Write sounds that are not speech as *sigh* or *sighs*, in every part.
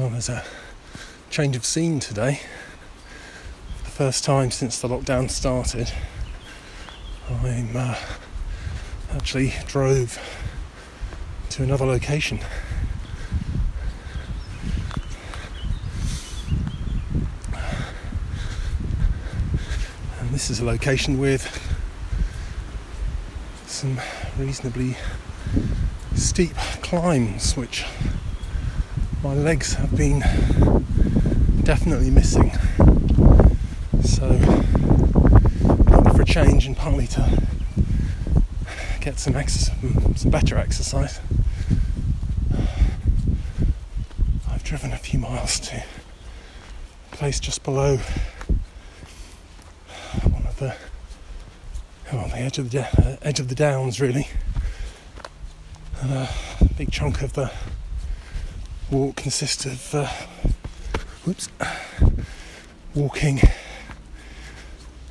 Well, there's a change of scene today. The first time since the lockdown started, I'm uh, actually drove to another location. And this is a location with some reasonably steep climbs, which my legs have been definitely missing. So, partly for a change and partly to get some exercise, some better exercise. I've driven a few miles to a place just below one of the on the edge of the uh, edge of the downs, really. And a big chunk of the walk consists of uh, whoops, walking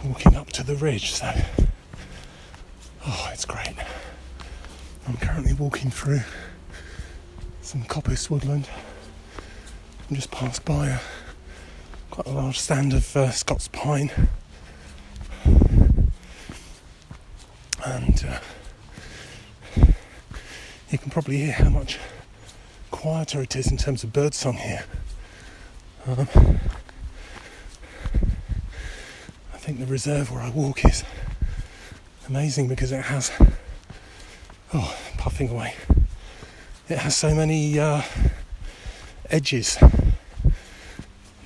walking up to the ridge. So, oh, it's great. I'm currently walking through some coppice woodland. I'm just passed by a quite a large stand of uh, Scots pine and uh, you can probably hear how much quieter it is in terms of birdsong here. Um, I think the reserve where I walk is amazing because it has, oh, puffing away. It has so many uh, edges,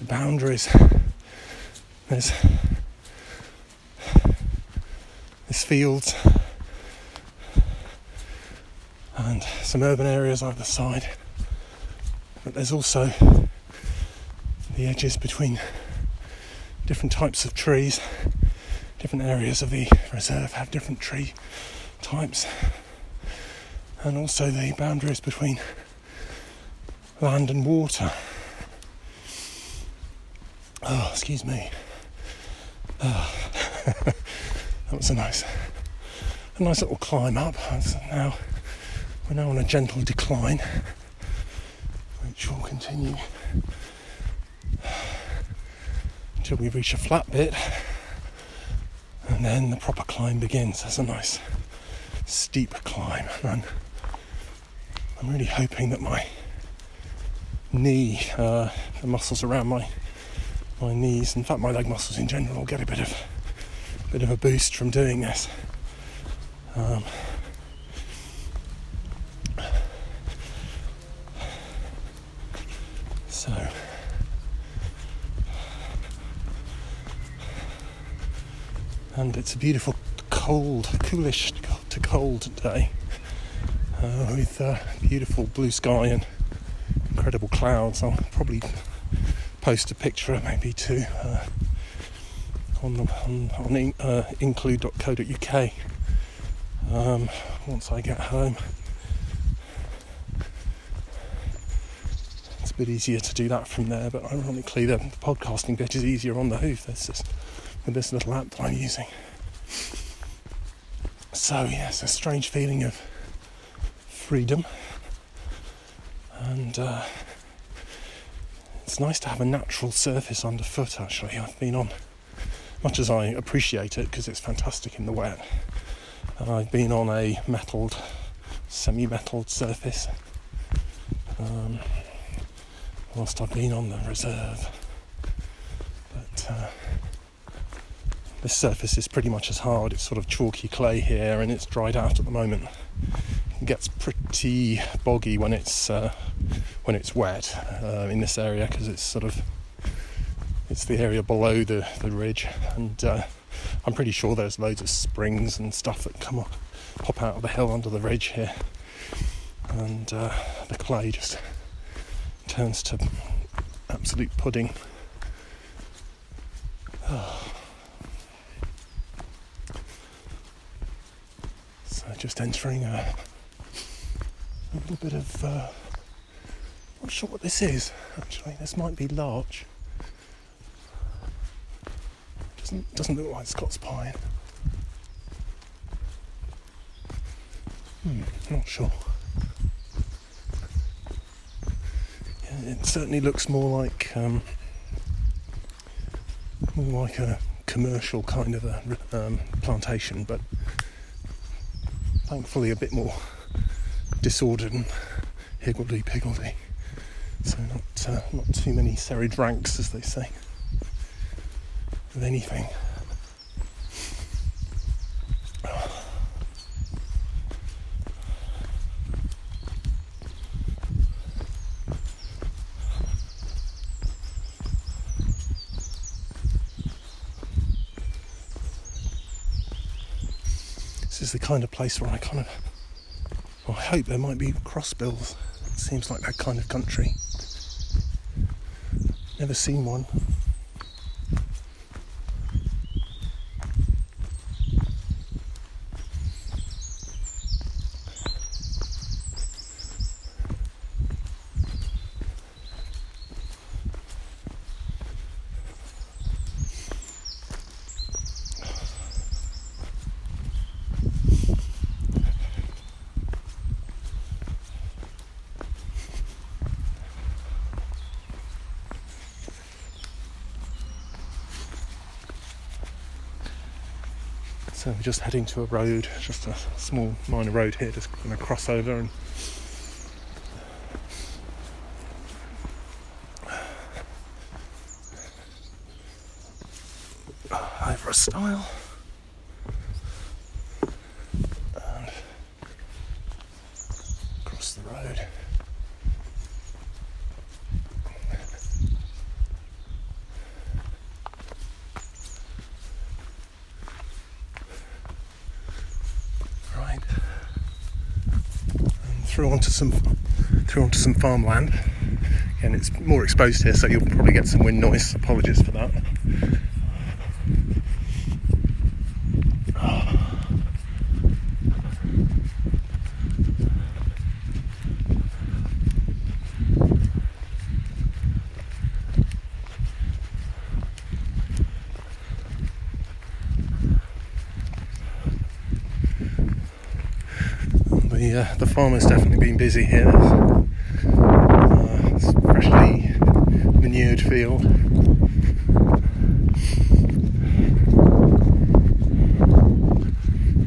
boundaries. There's there's fields and some urban areas either side. But there's also the edges between different types of trees. Different areas of the reserve have different tree types. And also the boundaries between land and water. Oh, excuse me. Oh. *laughs* that was a nice, a nice little climb up. now we're now on a gentle decline, continue until we reach a flat bit, and then the proper climb begins. That's a nice steep climb, and I'm really hoping that my knee, uh, the muscles around my my knees, in fact my leg muscles in general, will get a bit of bit of a boost from doing this. Um, so and it's a beautiful cold coolish to cold day. Uh, with uh, beautiful blue sky and incredible clouds. I'll probably post a picture maybe two uh, on, the, on, on uh, include.co.uk um, once i get home. It's a bit easier to do that from there, but ironically, the, podcasting bit is easier on the hoof. This is with this little app that I'm using. So yes, a strange feeling of freedom, and uh, it's nice to have a natural surface underfoot. Actually, I've been on, much as I appreciate it because it's fantastic in the wet. And I've been on a metalled, semi-metalled surface. Um, whilst I've been on the reserve. But uh, this surface is pretty much as hard. It's sort of chalky clay here, and it's dried out at the moment. It gets pretty boggy when it's uh, when it's wet uh, in this area because it's sort of it's the area below the, the ridge, and uh, I'm pretty sure there's loads of springs and stuff that come up, pop out of the hill under the ridge here, and uh, the clay just turns to absolute pudding. So *sighs* just entering a, a little bit of. Uh, not sure what this is actually. This might be larch. Doesn't doesn't look like Scots pine. Hmm, not sure. it certainly looks more like um, more like a commercial kind of a um, plantation, but thankfully a bit more disordered and higgledy piggledy. So not uh, not too many serried ranks, as they say, of anything. The kind of place where I kind of, well, I hope there might be crossbills. It seems like that kind of country. Never seen one. So we're just heading to a road, just a small minor road here, just going to cross over and over a stile. And across the road. Right. And through onto some through onto some farmland. Again, it's more exposed here, so you'll probably get some wind noise. Apologies for that. The uh, the farmer's definitely been busy here. Uh, it's a freshly manured field.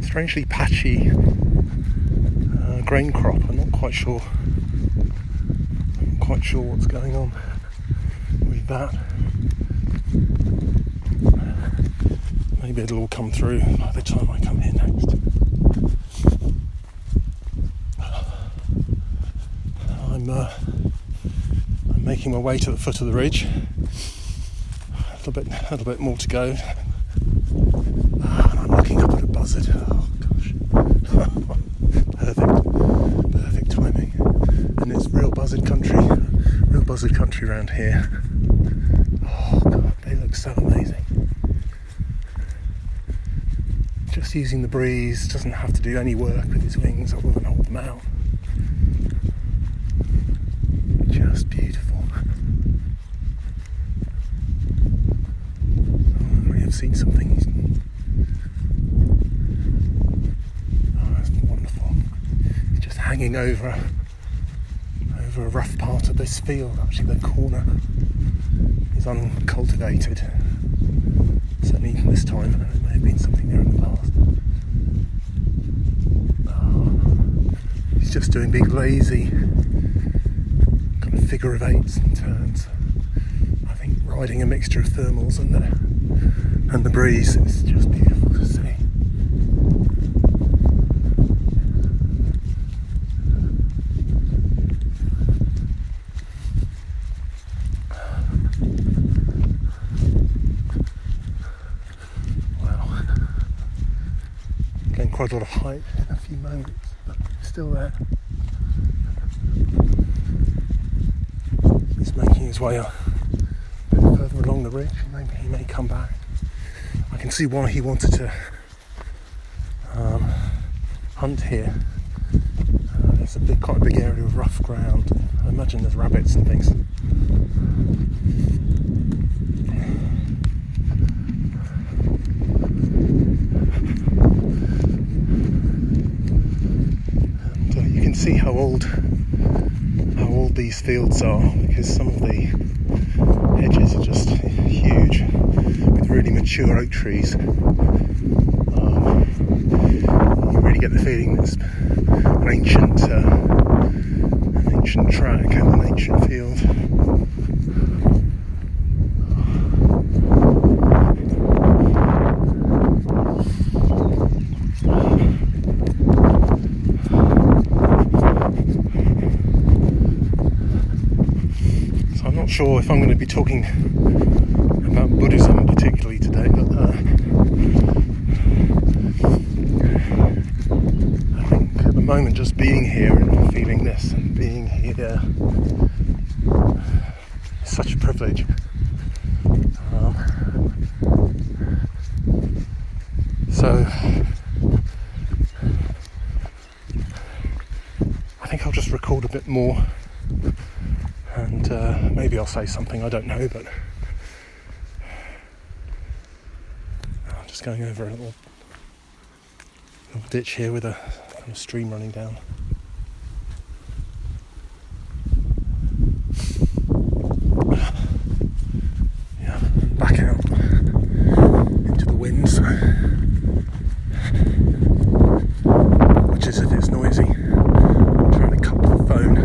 Strangely patchy uh, grain crop. I'm not quite sure. I'm quite sure what's going on with that. Maybe it'll all come through by the time I come here next. I'm uh, I'm making my way to the foot of the ridge. A little bit, a little bit more to go. And I'm looking up at a buzzard. Oh gosh, *laughs* perfect, perfect timing. And it's real buzzard country, real buzzard country around here. Oh god, they look so amazing. Just using the breeze doesn't have to do any work with his wings other than hold them out. Just beautiful. Oh, I may have seen something. Oh, that's wonderful. He's just hanging over over a rough part of this field. Actually, the corner is uncultivated. Certainly this time. There may have been something there in the past. Oh, he's just doing big lazy kind of figure of eights and turns. I think riding a mixture of thermals and the and the breeze. It's just beautiful to see. Wow. Getting quite a lot of height in a few moments, but still there. He's making his way up a bit further along the ridge. Maybe he may come back. I can see why he wanted to um, hunt here. Uh, a big, quite a big area of rough ground. I imagine there's rabbits and things. And uh, you can see how old how old these fields are because some of the hedges are just huge with really mature oak trees. Um, you really get the feeling it's an ancient, uh, an ancient track and an ancient field. Sure if I'm going to be talking about Buddhism particularly today, but uh, I think at the moment just being here and feeling this and being here is such a privilege. Um, so I think I'll just record a bit more maybe I'll say something I don't know, but I'm just going over a little, little ditch here with a kind of stream running down. Yeah, back out into the winds, which is if it's noisy. I'm trying to cut the phone.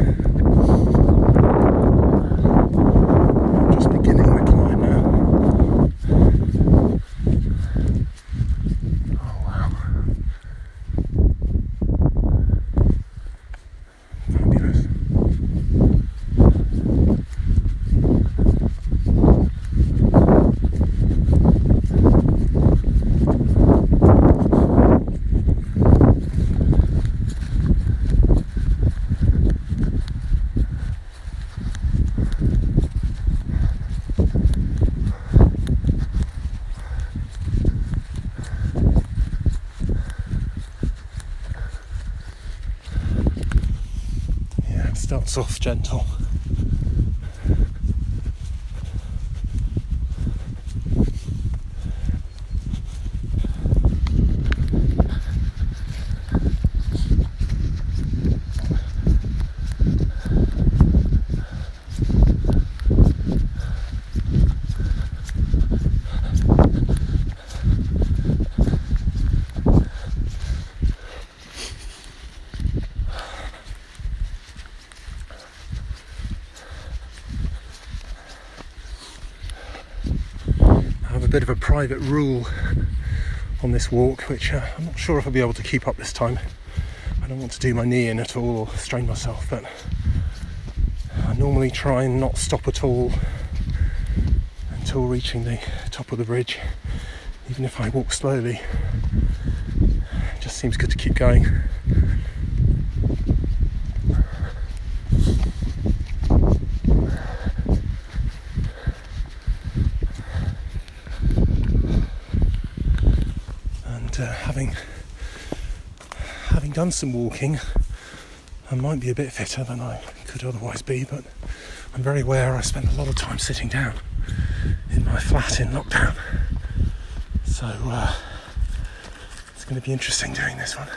Off gentle. Bit of a private rule on this walk, which uh, I'm not sure if I'll be able to keep up this time. I don't want to do my knee in at all or strain myself, but I normally try and not stop at all until reaching the top of the bridge, even if I walk slowly. It just seems good to keep going. Done some walking, I might be a bit fitter than I could otherwise be, but I'm very aware I spend a lot of time sitting down in my flat in lockdown. So uh, it's going to be interesting doing this one.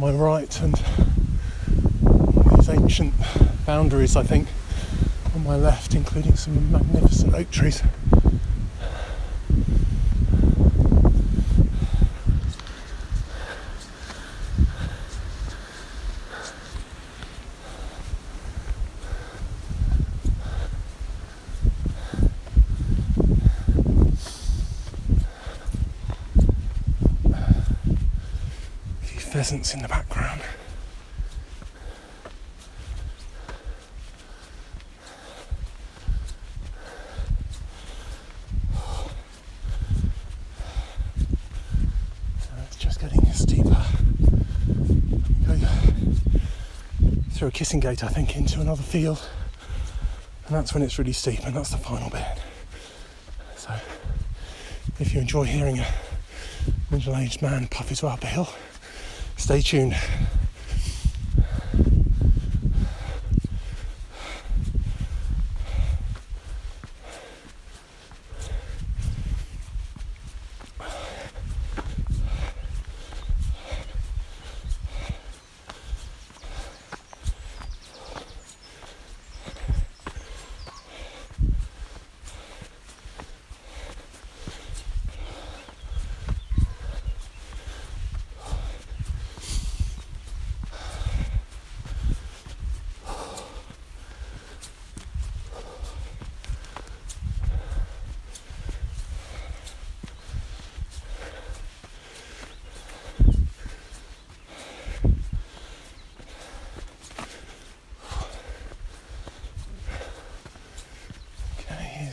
my right and these ancient boundaries, I think, on my left, including some magnificent oak trees. pheasants in the background. So it's just getting steeper. Go through a kissing gate, I think, into another field. and that's when it's really steep, and that's the final bit. So, if you enjoy hearing a middle-aged man puff his way up a hill, stay tuned.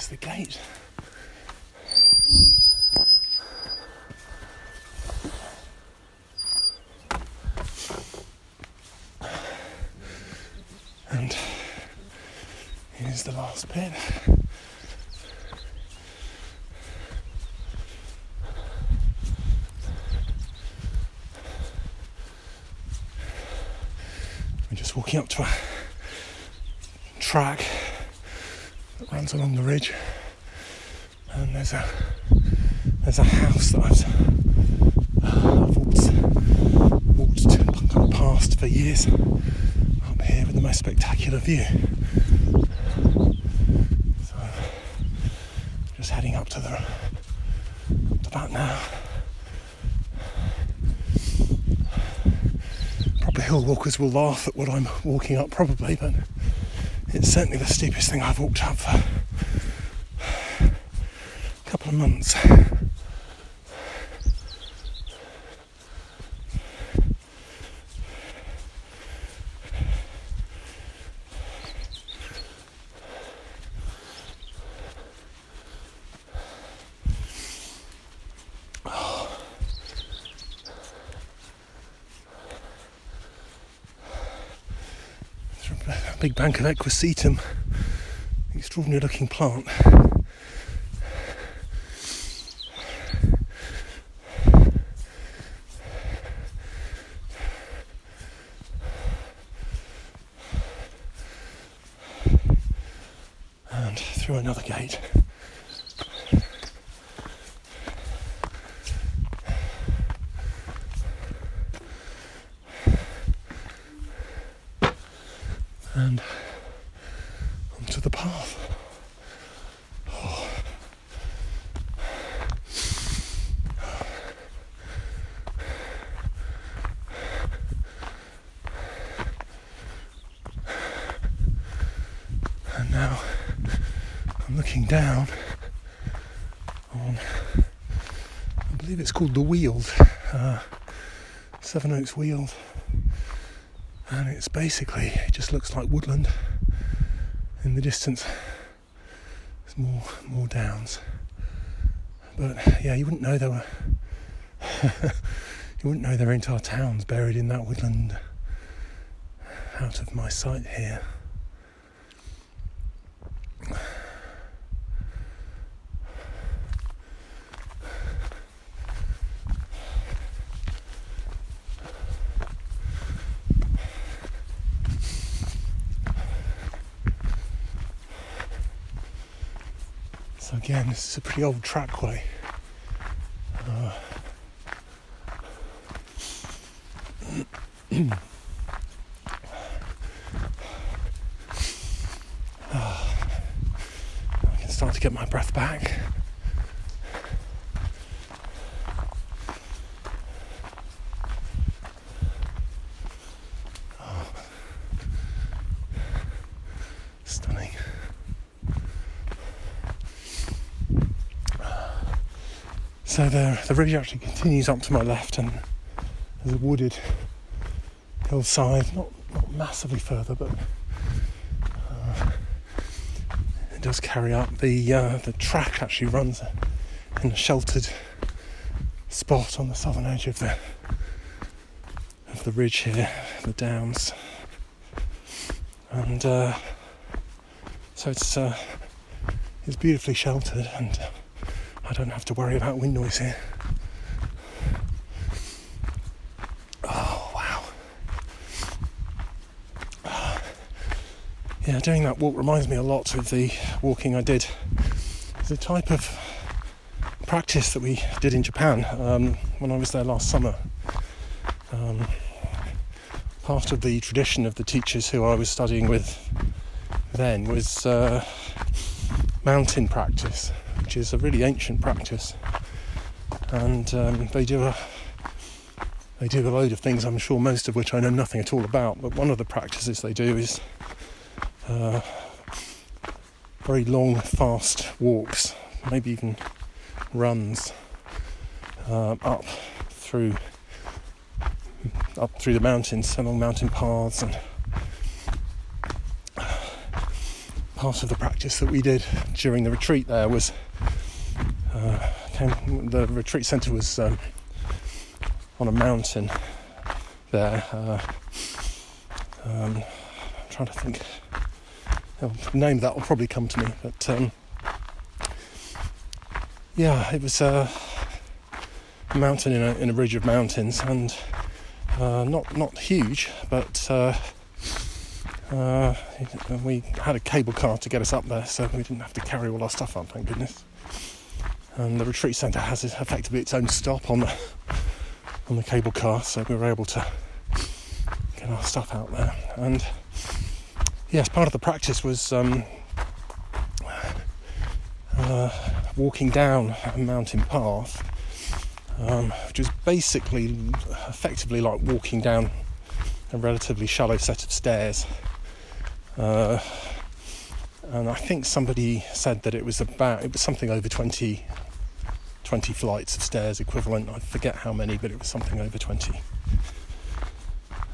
The gate. And here's the last bit. We're just walking up to a track runs along the ridge, and there's a there's a house that I've, I've walked walked past for years up here with the most spectacular view. So just heading up to the up to that now. Proper hill walkers will laugh at what I'm walking up probably, but it's certainly the steepest thing I've walked up for a couple of months. Big bank of equisetum, extraordinary looking plant. And through another gate. and onto the path. Oh. And now I'm looking down on, I believe it's called the Weald, uh, Oaks Weald and it's basically it just looks like woodland in the distance. There's more more downs. But yeah you wouldn't know there were *laughs* you wouldn't know there were entire towns buried in that woodland out of my sight here So again, this is a pretty old trackway. Uh, *clears throat* I can start to get my breath back. Oh. Stunning. So the, ridge actually continues up to my left and there's a wooded hillside, not, not massively further, but uh, it does carry up. The, uh, the track actually runs in a sheltered spot on the southern edge of the, of the ridge here, the downs. And uh, So it's uh, it's beautifully sheltered, and I don't have to worry about wind noise here. Doing that walk reminds me a lot of the walking I did. It's a type of practice that we did in Japan um, when I was there last summer. Um, part of the tradition of the teachers who I was studying with then was uh, mountain practice, which is a really ancient practice, and um, they do a they do a load of things. I'm sure most of which I know nothing at all about. But one of the practices they do is uh, very long, fast walks, maybe even runs uh, up through up through the mountains, along mountain paths, and part of the practice that we did during the retreat there was uh, came, the retreat centre was um, on a mountain there. Uh, um, I'm trying to think. The name that will probably come to me, but um, yeah, it was a mountain in a, in a ridge of mountains, and uh, not not huge, but uh, uh, we had a cable car to get us up there, so we didn't have to carry all our stuff up. Thank goodness. And the retreat centre has effectively its own stop on the on the cable car, so we were able to get our stuff out there. And yes, part of the practice was um, uh, walking down a mountain path um, which is basically effectively like walking down a relatively shallow set of stairs. Uh, and I think somebody said that it was about it was something over 20, 20 flights of stairs equivalent. I forget how many, but it was something over 20.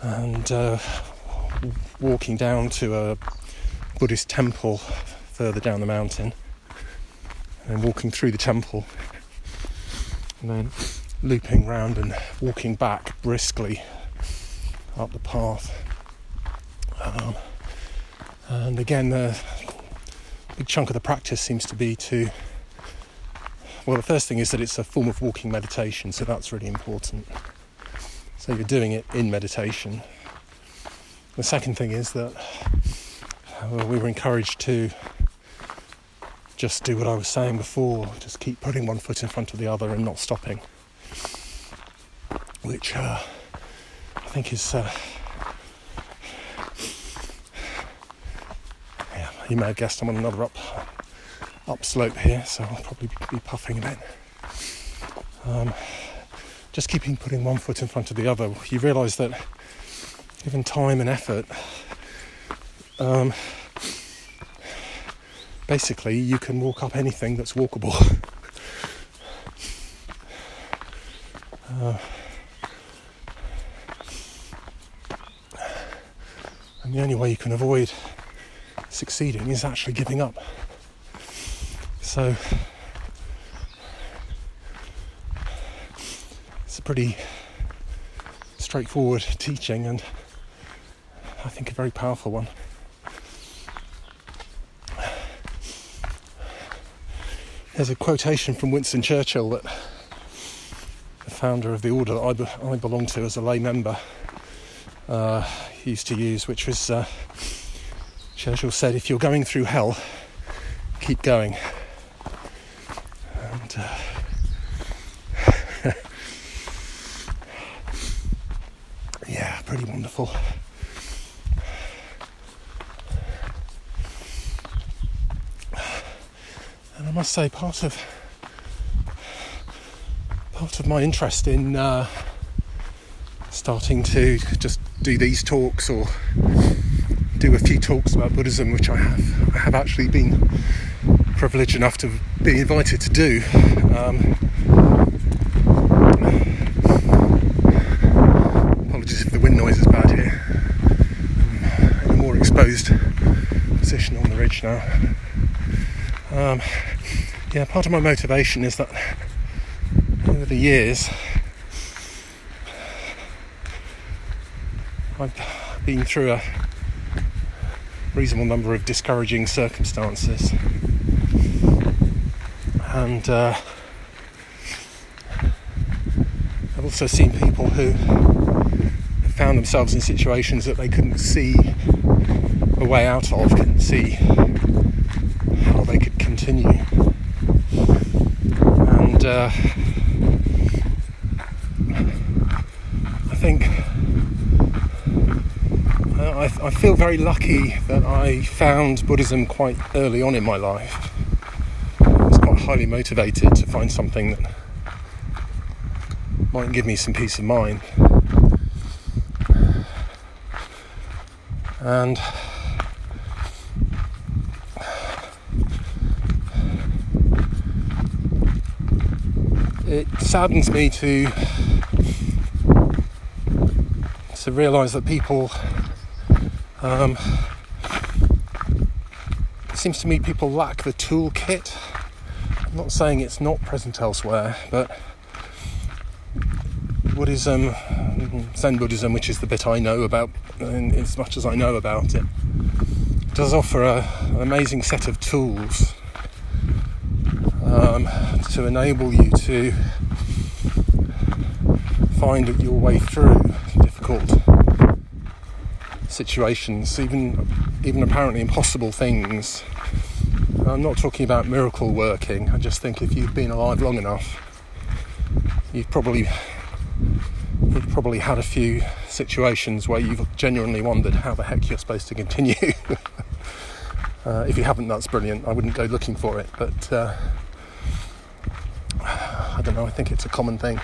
And uh, walking down to a Buddhist temple further down the mountain, and walking through the temple and then looping round and walking back briskly up the path. Um, and again, the big chunk of the practice seems to be to well, the first thing is that it's a form of walking meditation, so that's really important. So you're doing it in meditation. The second thing is that well, we were encouraged to just do what I was saying before, just keep putting one foot in front of the other and not stopping. Which uh, I think is. Uh, yeah, you may have guessed I'm on another up up slope here, so I'll probably be puffing a bit. Um, just keeping putting one foot in front of the other, you realise that given time and effort, um, basically you can walk up anything that's walkable. uh, and the only way you can avoid succeeding is actually giving up. So it's a pretty straightforward teaching and I think a very powerful one. There's a quotation from Winston Churchill that the founder of the order that I, I belong to as a lay member uh, used to use, which was uh, Churchill said, If you're going through hell, keep going. And, uh, yeah, pretty wonderful. And I must say, part of part of my interest in uh, starting to just do these talks or do a few talks about Buddhism, which I have, I have actually been privileged enough to be invited to do. Um, apologies if the wind noise is bad here. I'm in a more exposed position on the ridge now. Um, yeah, part of my motivation is that over the years I've been through a reasonable number of discouraging circumstances. And uh, I've also seen people who found themselves in situations that they couldn't see a way out of, couldn't see how they could continue. And uh, I think I, I, feel very lucky that I found Buddhism quite early on in my life. I was quite highly motivated to find something that might give me some peace of mind. And it saddens me to to realise that people um, it seems to me people lack the toolkit. I'm not saying it's not present elsewhere, but Buddhism, Zen Buddhism, which is the bit I know about, and as much as I know about it, does offer a, an amazing set of tools um, to enable you to find your way through difficult situations, even even apparently impossible things. I'm not talking about miracle working. I just think if you've been alive long enough, you've probably you've probably had a few situations where you've genuinely wondered how the heck you're supposed to continue. *laughs* uh, if you haven't, that's brilliant. I wouldn't go looking for it, but uh, don't know. I think it's a common thing.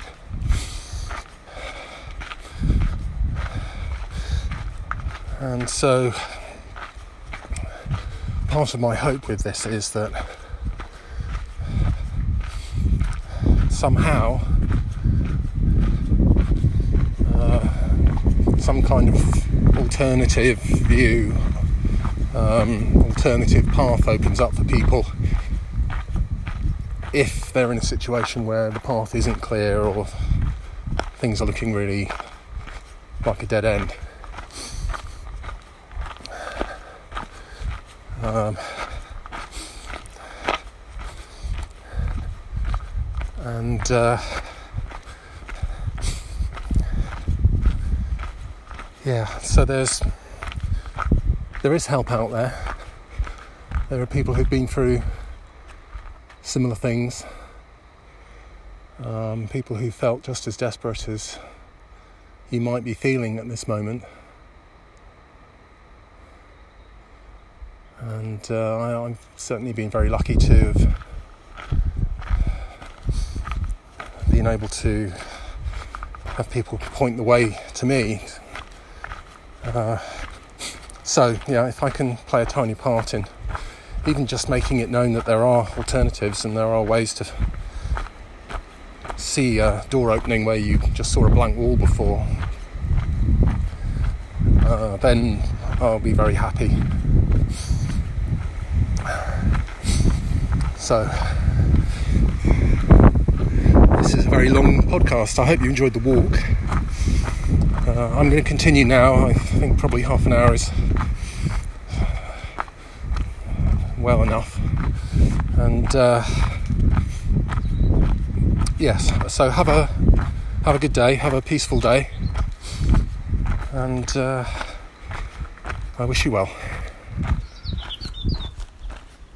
And so, part of my hope with this is that somehow some kind of alternative view, um, alternative path opens up for people if they're in a situation where the path isn't clear or things are looking really like a dead end. Um, and uh, yeah, so there's there is help out there. There are people who've been through similar things. Um, people who felt just as desperate as you might be feeling at this moment. And uh, I, I've certainly been very lucky to have been able to have people point the way to me uh, so, yeah, if I can play a tiny part in even just making it known that there are alternatives and there are ways to see a door opening where you just saw a blank wall before, uh, then I'll be very happy. So, this is a very long podcast. I hope you enjoyed the walk. Uh, I'm going to continue now. I think probably half an hour is well enough. And uh, yes, so have a have a good day, have a peaceful day, and uh, I wish you well.